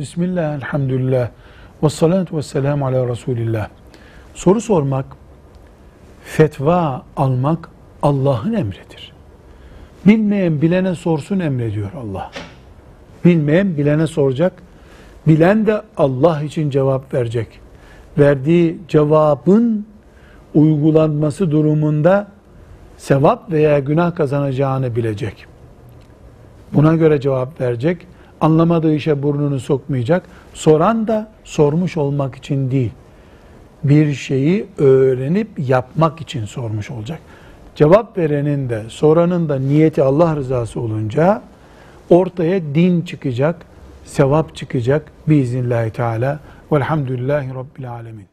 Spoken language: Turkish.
Bismillah, elhamdülillah, ve salatu ve selamu ala Resulillah. Soru sormak, fetva almak Allah'ın emridir. Bilmeyen bilene sorsun emrediyor Allah. Bilmeyen bilene soracak, bilen de Allah için cevap verecek. Verdiği cevabın uygulanması durumunda sevap veya günah kazanacağını bilecek. Buna göre cevap verecek. Anlamadığı işe burnunu sokmayacak. Soran da sormuş olmak için değil. Bir şeyi öğrenip yapmak için sormuş olacak. Cevap verenin de soranın da niyeti Allah rızası olunca ortaya din çıkacak, sevap çıkacak biiznillahü teala. Velhamdülillahi Rabbil alemin.